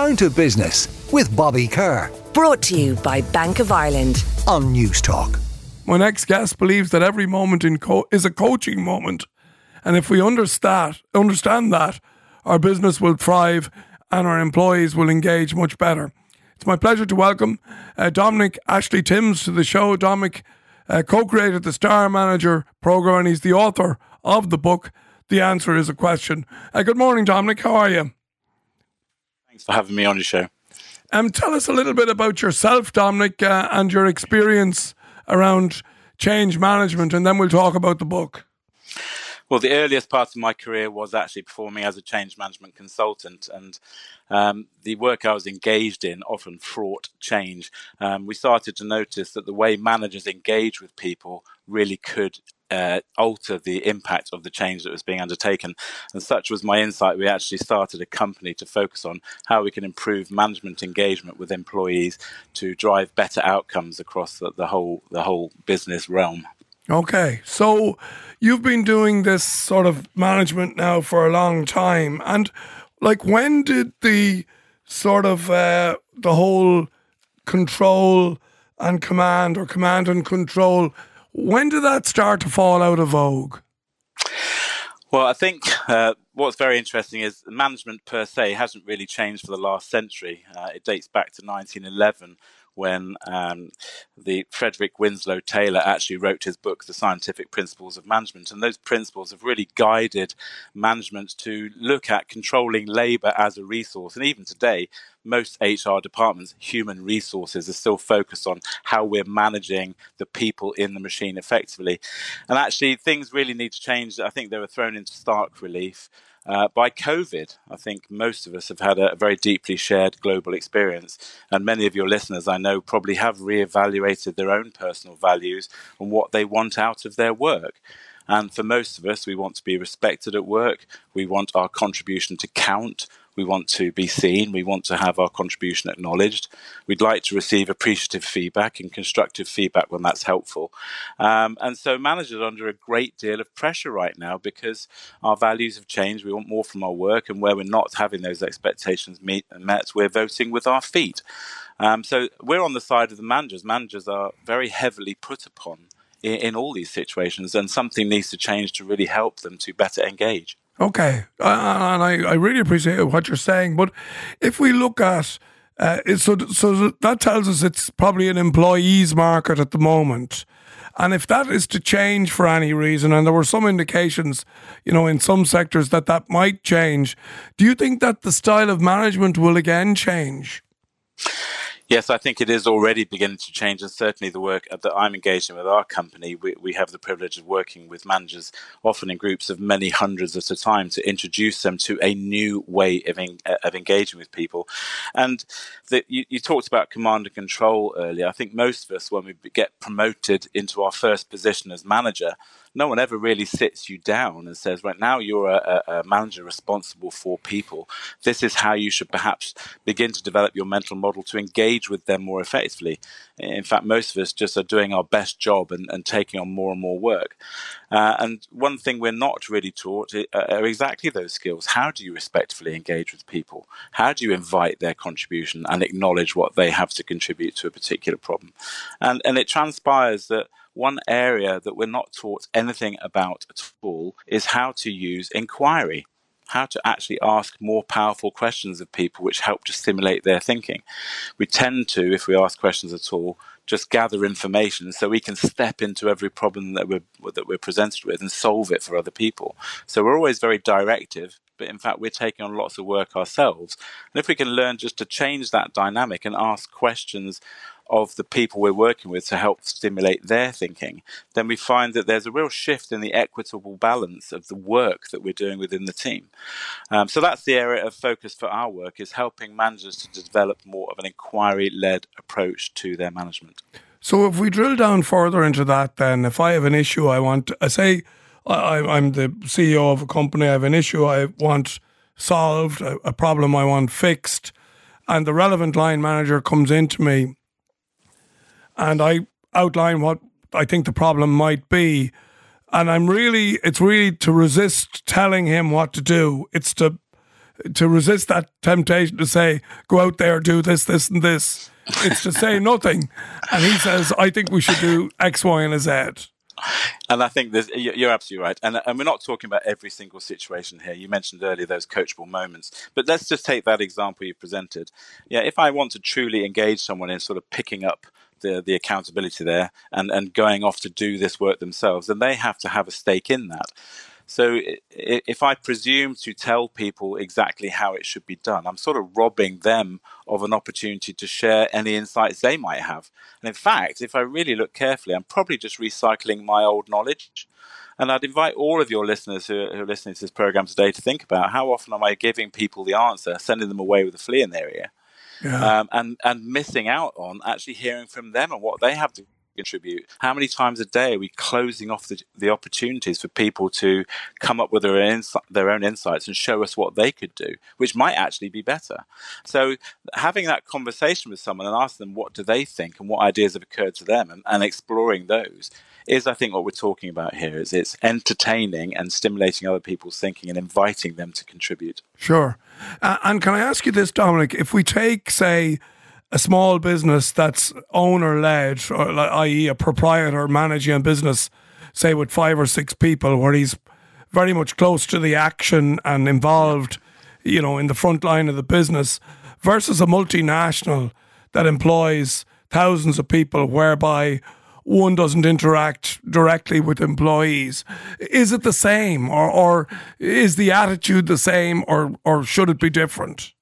Down to Business with Bobby Kerr. Brought to you by Bank of Ireland. On News Talk. My next guest believes that every moment in co- is a coaching moment. And if we understand, understand that, our business will thrive and our employees will engage much better. It's my pleasure to welcome uh, Dominic Ashley Timms to the show. Dominic uh, co created the Star Manager program and he's the author of the book, The Answer is a Question. Uh, good morning, Dominic. How are you? Thanks for having me on your show. Um, tell us a little bit about yourself, Dominic, uh, and your experience around change management, and then we'll talk about the book. Well, the earliest part of my career was actually performing as a change management consultant, and um, the work I was engaged in often fraught change. Um, we started to notice that the way managers engage with people really could uh, alter the impact of the change that was being undertaken. And such was my insight. We actually started a company to focus on how we can improve management engagement with employees to drive better outcomes across the, the whole the whole business realm. Okay, so you've been doing this sort of management now for a long time, and like when did the sort of uh, the whole control and command or command and control when did that start to fall out of vogue? Well, I think uh, what's very interesting is management per se hasn't really changed for the last century. Uh, it dates back to 1911 when um, the Frederick Winslow Taylor actually wrote his book, The Scientific Principles of Management. And those principles have really guided management to look at controlling labor as a resource. And even today, most HR departments, human resources, are still focused on how we're managing the people in the machine effectively. And actually, things really need to change. I think they were thrown into stark relief uh, by COVID. I think most of us have had a, a, very deeply shared global experience, and many of your listeners, I know, probably have reevaluated their own personal values and what they want out of their work. And for most of us, we want to be respected at work. We want our contribution to count. We want to be seen. We want to have our contribution acknowledged. We'd like to receive appreciative feedback and constructive feedback when that's helpful. Um, and so managers are under a great deal of pressure right now because our values have changed. We want more from our work, and where we're not having those expectations meet met, we're voting with our feet. Um, so we're on the side of the managers. Managers are very heavily put upon in, in all these situations, and something needs to change to really help them to better engage. Okay, uh, and I, I really appreciate what you're saying. But if we look at uh, so so that tells us it's probably an employees market at the moment. And if that is to change for any reason, and there were some indications, you know, in some sectors that that might change, do you think that the style of management will again change? Yes, I think it is already beginning to change, and certainly the work that I'm engaged in with our company, we, we have the privilege of working with managers, often in groups of many hundreds at a time, to introduce them to a new way of, in, uh, of engaging with people. And the, you, you talked about command and control earlier. I think most of us, when we get promoted into our first position as manager, no one ever really sits you down and says, right now you're a, a, manager responsible for people. This is how you should perhaps begin to develop your mental model to engage with them more effectively. In fact, most of us just are doing our best job and, and taking on more and more work. Uh, and one thing we're not really taught uh, are exactly those skills. How do you respectfully engage with people? How do you invite their contribution and acknowledge what they have to contribute to a particular problem? And, and it transpires that one area that we're not taught anything about at all is how to use inquiry how to actually ask more powerful questions of people which help to stimulate their thinking. We tend to, if we ask questions at all, just gather information so we can step into every problem that we're that we're presented with and solve it for other people. So we're always very directive, but in fact we're taking on lots of work ourselves. And if we can learn just to change that dynamic and ask questions of the people we're working with to help stimulate their thinking, then we find that there's a real shift in the equitable balance of the work that we're doing within the team. Um, so that's the area of focus for our work is helping managers to develop more of an inquiry-led approach to their management. So if we drill down further into that, then if I have an issue, I want, I say, I, I'm the CEO of a company, I have an issue I want solved, a, a problem I want fixed, and the relevant line manager comes into me and I outline what I think the problem might be. And I'm really, it's really to resist telling him what to do. It's to, to resist that temptation to say, go out there, do this, this, and this. It's to say nothing. And he says, I think we should do X, Y, and Z. And I think you're absolutely right. And, and we're not talking about every single situation here. You mentioned earlier those coachable moments, but let's just take that example you presented. Yeah, if I want to truly engage someone in sort of picking up the, the accountability there and, and going off to do this work themselves, And they have to have a stake in that. So if I presume to tell people exactly how it should be done, I'm sort of robbing them of an opportunity to share any insights they might have. And in fact, if I really look carefully, I'm probably just recycling my old knowledge. And I'd invite all of your listeners who are, listening to this program today to think about how often am I giving people the answer, sending them away with a flea in their ear, yeah. um, and and missing out on actually hearing from them and what they have to contribute. How many times a day are we closing off the, the opportunities for people to come up with their own, their own insights and show us what they could do, which might actually be better? So having that conversation with someone and asking them what do they think and what ideas have occurred to them and, and exploring those is I think what we're talking about here is it's entertaining and stimulating other people's thinking and inviting them to contribute. Sure. Uh, and can I ask you this, Dominic? If we take, say, a small business that's owner led, i.e., a proprietor managing a business, say with five or six people, where he's very much close to the action and involved, you know, in the front line of the business, versus a multinational that employs thousands of people, whereby one doesn't interact directly with employees. Is it the same, or, or is the attitude the same, or, or should it be different?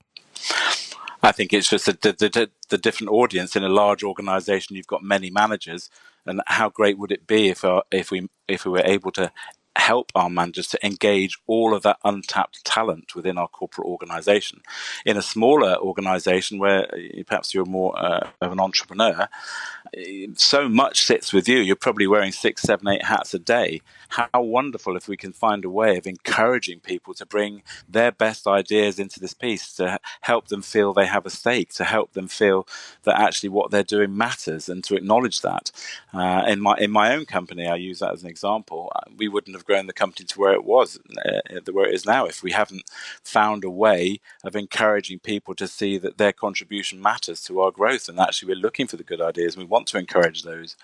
I think it's just the, the, the, different audience in a large organization. You've got many managers, and how great would it be if uh, if we if we were able to help our managers to engage all of that untapped talent within our corporate organization. In a smaller organization where uh, perhaps you're more uh, of an entrepreneur, so much sits with you. You're probably wearing six, seven, eight hats a day. How wonderful if we can find a way of encouraging people to bring their best ideas into this piece to help them feel they have a stake, to help them feel that actually what they're doing matters, and to acknowledge that. Uh, in my in my own company, I use that as an example. We wouldn't have grown the company to where it was, uh, where it is now, if we haven't found a way of encouraging people to see that their contribution matters to our growth, and actually we're looking for the good ideas we want want to encourage those.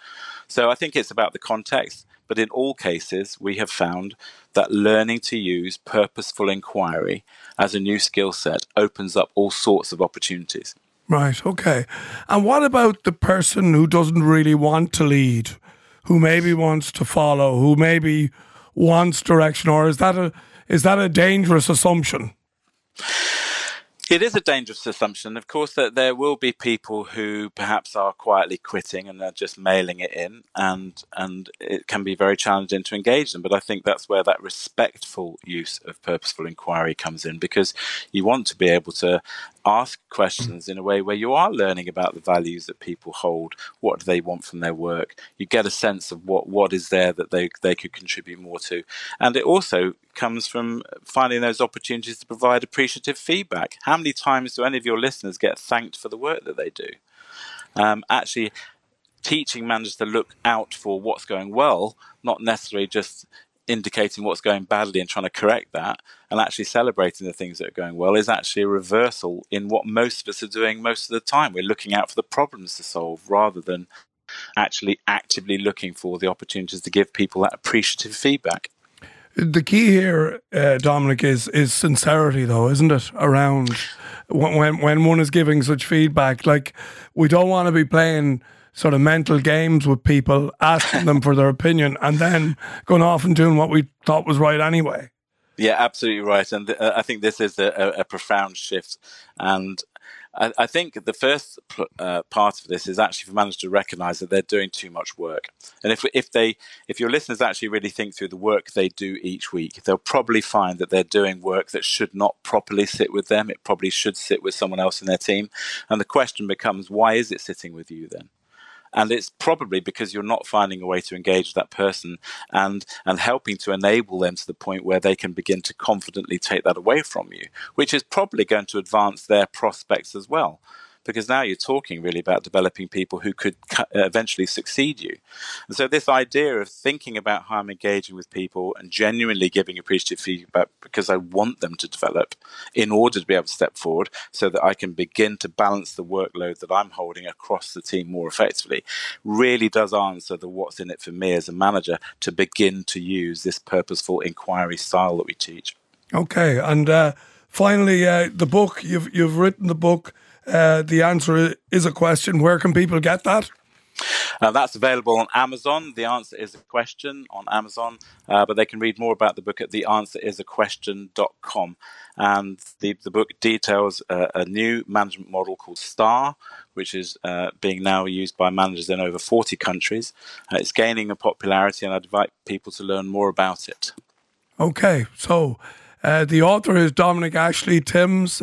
So I think it's about the context, but in all cases, we have found that learning to use purposeful inquiry as a new skill set opens up all sorts of opportunities. Right, okay. And what about the person who doesn't really want to lead, who maybe wants to follow, who maybe wants direction, or is that a is that a dangerous assumption? It is a dangerous assumption. Of course, that there will be people who perhaps are quietly quitting and they're just mailing it in, and and it can be very challenging to engage them. But I think that's where that respectful use of purposeful inquiry comes in, because you want to be able to ask questions in a way where you are learning about the values that people hold. What do they want from their work? You get a sense of what, what is there that they, they could contribute more to. And it also comes from finding those opportunities to provide appreciative feedback. How many times do any of your listeners get thanked for the work that they do? Um, actually, teaching managers to look out for what's going well, not necessarily just indicating what's going badly and trying to correct that and actually celebrating the things that are going well is actually a reversal in what most of us are doing most of the time. We're looking out for the problems to solve rather than actually actively looking for the opportunities to give people that appreciative feedback. The key here, uh, Dominic, is is sincerity, though, isn't it? Around when when one is giving such feedback, like we don't want to be playing sort of mental games with people, asking them for their opinion, and then going off and doing what we thought was right anyway. Yeah, absolutely right. And th- uh, I think this is a, a, profound shift. And I, I think the first uh, part of this is actually for managers to recognise that they're doing too much work. And if if they if your listeners actually really think through the work they do each week, they'll probably find that they're doing work that should not properly sit with them. It probably should sit with someone else in their team. And the question becomes, why is it sitting with you then? And it's probably because you're not finding a way to engage that person and and helping to enable them to the point where they can begin to confidently take that away from you which is probably going to advance their prospects as well because now you're talking really about developing people who could eventually succeed you. And so this idea of thinking about how I'm engaging with people and genuinely giving appreciative feedback because I want them to develop in order to be able to step forward so that I can begin to balance the workload that I'm holding across the team more effectively really does answer the what's in it for me as a manager to begin to use this purposeful inquiry style that we teach. Okay, and uh, finally, uh, the book you've you've written the book. Uh, the answer is a question. Where can people get that? Uh, that's available on Amazon. The answer is a question on Amazon, uh, but they can read more about the book at theanswerisaquestion.com. And the, the book details uh, a new management model called STAR, which is uh, being now used by managers in over 40 countries. Uh, it's gaining in popularity, and I'd invite people to learn more about it. Okay, so uh, the author is Dominic Ashley Timms.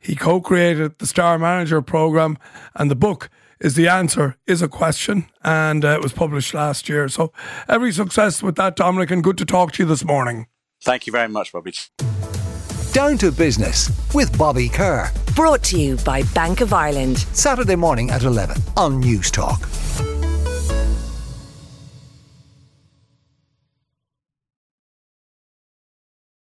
he co created the Star Manager program, and the book is the answer is a question, and uh, it was published last year. So every success with that, Dominic, and good to talk to you this morning. Thank you very much, Bobby. Down to business with Bobby Kerr. Brought to you by Bank of Ireland. Saturday morning at 11 on Newstalk.